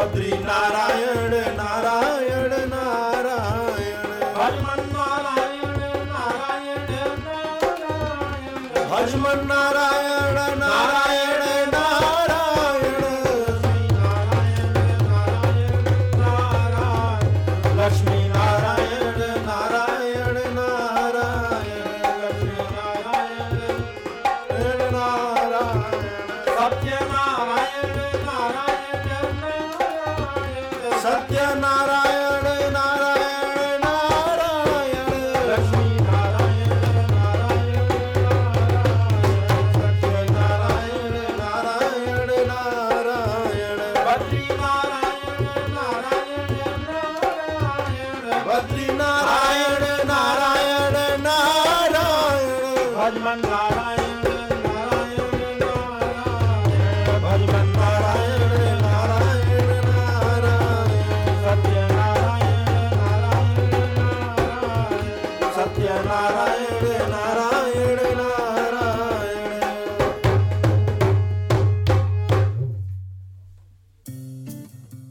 Badri Narayan Narayan Narayan ਹਜਮਨ Narayan Narayan Narayan ਹਜਮਨ Narayan Narayan Narayan Narayan Lakshmi Yeah. Narayan Badri Narayan Narayan Narayan Badri Narayan Narayan Narayan ਭਜਮਨ Narayan Narayan